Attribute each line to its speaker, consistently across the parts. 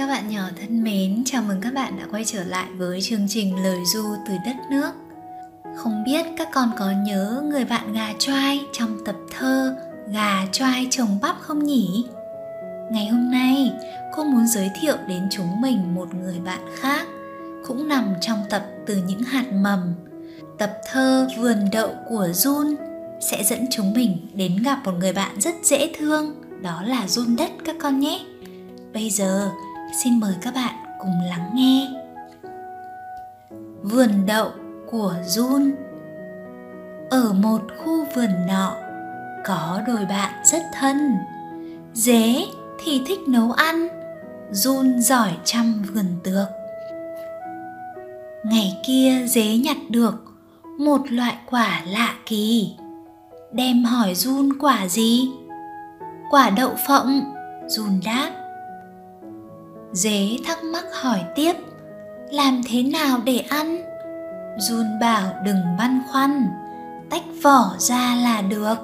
Speaker 1: Các bạn nhỏ thân mến, chào mừng các bạn đã quay trở lại với chương trình Lời Du từ đất nước. Không biết các con có nhớ người bạn gà choai trong tập thơ Gà choai trồng bắp không nhỉ? Ngày hôm nay, cô muốn giới thiệu đến chúng mình một người bạn khác cũng nằm trong tập từ những hạt mầm. Tập thơ Vườn đậu của Jun sẽ dẫn chúng mình đến gặp một người bạn rất dễ thương, đó là Jun đất các con nhé. Bây giờ, xin mời các bạn cùng lắng nghe. Vườn đậu của Jun Ở một khu vườn nọ, có đôi bạn rất thân. Dế thì thích nấu ăn, Jun giỏi chăm vườn tược. Ngày kia dế nhặt được một loại quả lạ kỳ. Đem hỏi Jun quả gì? Quả đậu phộng, Jun đáp. Dế thắc mắc hỏi tiếp, làm thế nào để ăn? Jun bảo đừng băn khoăn, tách vỏ ra là được.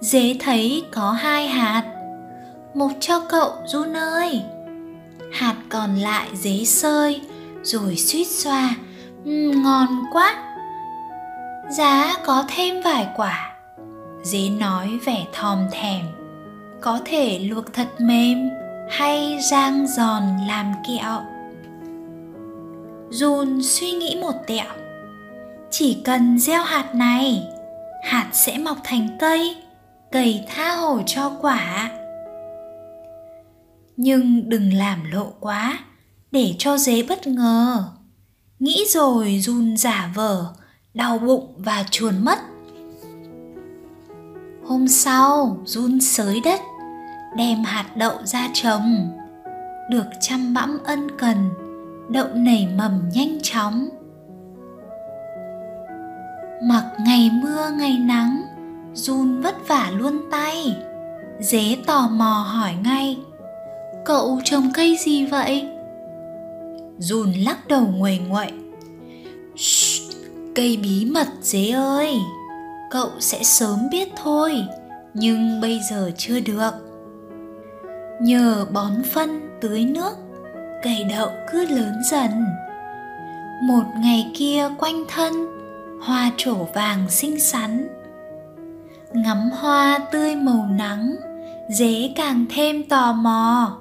Speaker 1: Dế thấy có hai hạt, một cho cậu Jun ơi. Hạt còn lại dế sơi, rồi suýt xoa, uhm, ngon quá. Giá có thêm vài quả. Dế nói vẻ thòm thèm, có thể luộc thật mềm hay rang giòn làm kẹo? Jun suy nghĩ một tẹo. Chỉ cần gieo hạt này, Hạt sẽ mọc thành cây Cầy tha hồ cho quả. Nhưng đừng làm lộ quá, Để cho dế bất ngờ. Nghĩ rồi Jun giả vờ, Đau bụng và chuồn mất. Hôm sau Jun sới đất đem hạt đậu ra trồng. Được chăm bẵm ân cần, đậu nảy mầm nhanh chóng. Mặc ngày mưa ngày nắng, run vất vả luôn tay. Dế tò mò hỏi ngay, cậu trồng cây gì vậy? Run lắc đầu nguầy nguậy cây bí mật dế ơi, cậu sẽ sớm biết thôi, nhưng bây giờ chưa được nhờ bón phân tưới nước cây đậu cứ lớn dần. Một ngày kia quanh thân, hoa trổ vàng xinh xắn. Ngắm hoa tươi màu nắng, dế càng thêm tò mò.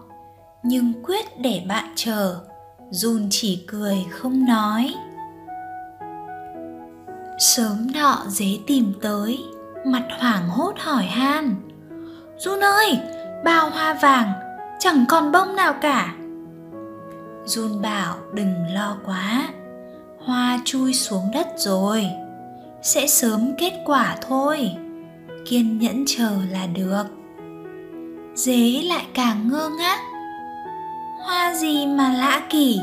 Speaker 1: Nhưng quyết để bạn chờ run chỉ cười không nói. Sớm nọ dế tìm tới, Mặt hoảng hốt hỏi han. Run ơi bao hoa vàng, chẳng còn bông nào cả. Jun bảo đừng lo quá, Hoa chui xuống đất rồi, Sẽ sớm kết quả thôi, Kiên nhẫn chờ là được. Dế lại càng ngơ ngác, Hoa gì mà lạ kỳ,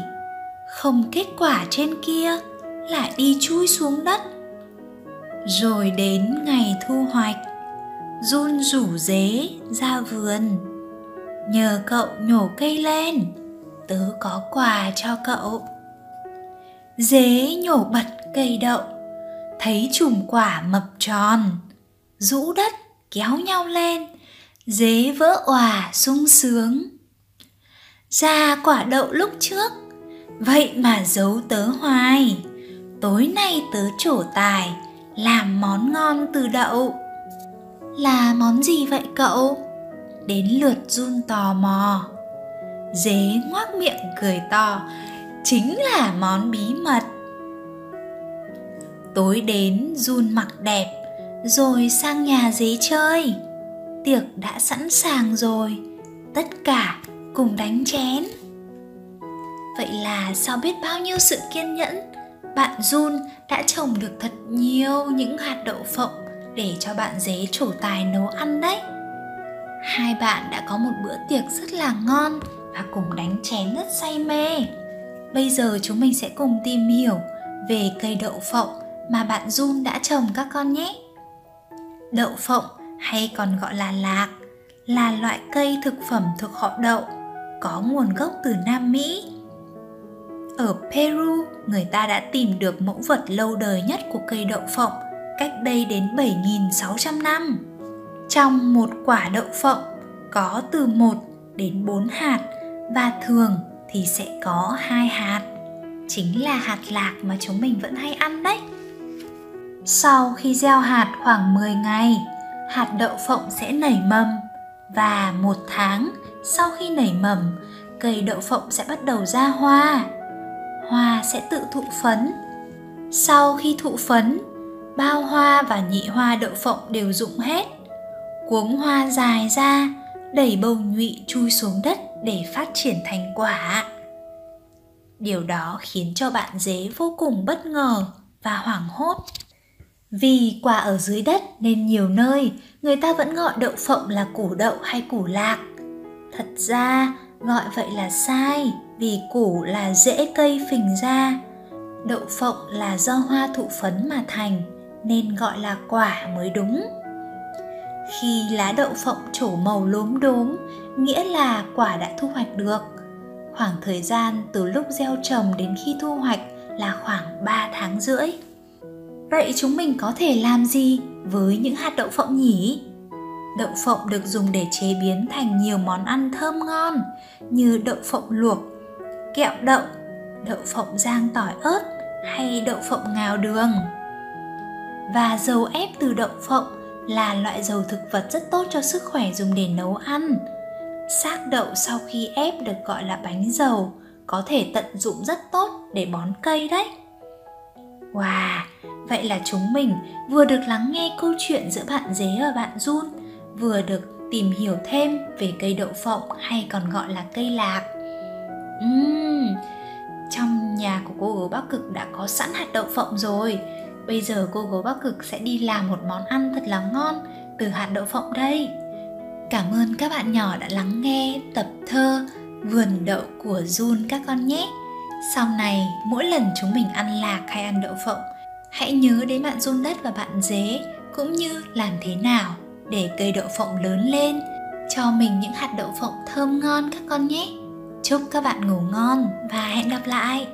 Speaker 1: Không kết quả trên kia, Lại đi chui xuống đất. Rồi đến ngày thu hoạch run rủ dế ra vườn. Nhờ cậu nhổ cây lên, tớ có quà cho cậu. Dế nhổ bật cây đậu, thấy chùm quả mập tròn. Rũ đất kéo nhau lên dế vỡ òa sung sướng. Ra quả đậu lúc trước, vậy mà giấu tớ hoài. Tối nay tớ trổ tài, làm món ngon từ đậu là món gì vậy cậu? Đến lượt run tò mò. Dế ngoác miệng cười to, Chính là món bí mật. Tối đến run mặc đẹp, Rồi sang nhà dế chơi. Tiệc đã sẵn sàng rồi, Tất cả cùng đánh chén. Vậy là sau biết bao nhiêu sự kiên nhẫn? Bạn Jun đã trồng được thật nhiều những hạt đậu phộng để cho bạn dế chủ tài nấu ăn đấy. Hai bạn đã có một bữa tiệc rất là ngon và cùng đánh chén rất say mê. Bây giờ chúng mình sẽ cùng tìm hiểu về cây đậu phộng mà bạn Jun đã trồng các con nhé. Đậu phộng hay còn gọi là lạc là loại cây thực phẩm thuộc họ đậu có nguồn gốc từ Nam Mỹ. Ở Peru, người ta đã tìm được mẫu vật lâu đời nhất của cây đậu phộng cách đây đến 7.600 năm. Trong một quả đậu phộng có từ 1 đến 4 hạt và thường thì sẽ có hai hạt. Chính là hạt lạc mà chúng mình vẫn hay ăn đấy. Sau khi gieo hạt khoảng 10 ngày, hạt đậu phộng sẽ nảy mầm và một tháng sau khi nảy mầm, cây đậu phộng sẽ bắt đầu ra hoa. Hoa sẽ tự thụ phấn. Sau khi thụ phấn, bao hoa và nhị hoa đậu phộng đều rụng hết. Cuống hoa dài ra, đẩy bầu nhụy chui xuống đất để phát triển thành quả. Điều đó khiến cho bạn dế vô cùng bất ngờ và hoảng hốt. Vì quả ở dưới đất nên nhiều nơi người ta vẫn gọi đậu phộng là củ đậu hay củ lạc. Thật ra gọi vậy là sai vì củ là rễ cây phình ra. Đậu phộng là do hoa thụ phấn mà thành nên gọi là quả mới đúng. Khi lá đậu phộng trổ màu lốm đốm, nghĩa là quả đã thu hoạch được. Khoảng thời gian từ lúc gieo trồng đến khi thu hoạch là khoảng 3 tháng rưỡi. Vậy chúng mình có thể làm gì với những hạt đậu phộng nhỉ? Đậu phộng được dùng để chế biến thành nhiều món ăn thơm ngon như đậu phộng luộc, kẹo đậu, đậu phộng rang tỏi ớt hay đậu phộng ngào đường. Và dầu ép từ đậu phộng là loại dầu thực vật rất tốt cho sức khỏe dùng để nấu ăn. Xác đậu sau khi ép được gọi là bánh dầu, có thể tận dụng rất tốt để bón cây đấy. Wow, vậy là chúng mình vừa được lắng nghe câu chuyện giữa bạn dế và bạn Jun, vừa được tìm hiểu thêm về cây đậu phộng hay còn gọi là cây lạc. Uhm, trong nhà của cô gấu Bắc Cực đã có sẵn hạt đậu phộng rồi. Bây giờ cô gấu Bắc Cực sẽ đi làm một món ăn thật là ngon từ hạt đậu phộng đây. Cảm ơn các bạn nhỏ đã lắng nghe tập thơ Vườn đậu của Jun các con nhé. Sau này, mỗi lần chúng mình ăn lạc hay ăn đậu phộng, hãy nhớ đến bạn Jun đất và bạn dế cũng như làm thế nào để cây đậu phộng lớn lên cho mình những hạt đậu phộng thơm ngon các con nhé. Chúc các bạn ngủ ngon và hẹn gặp lại.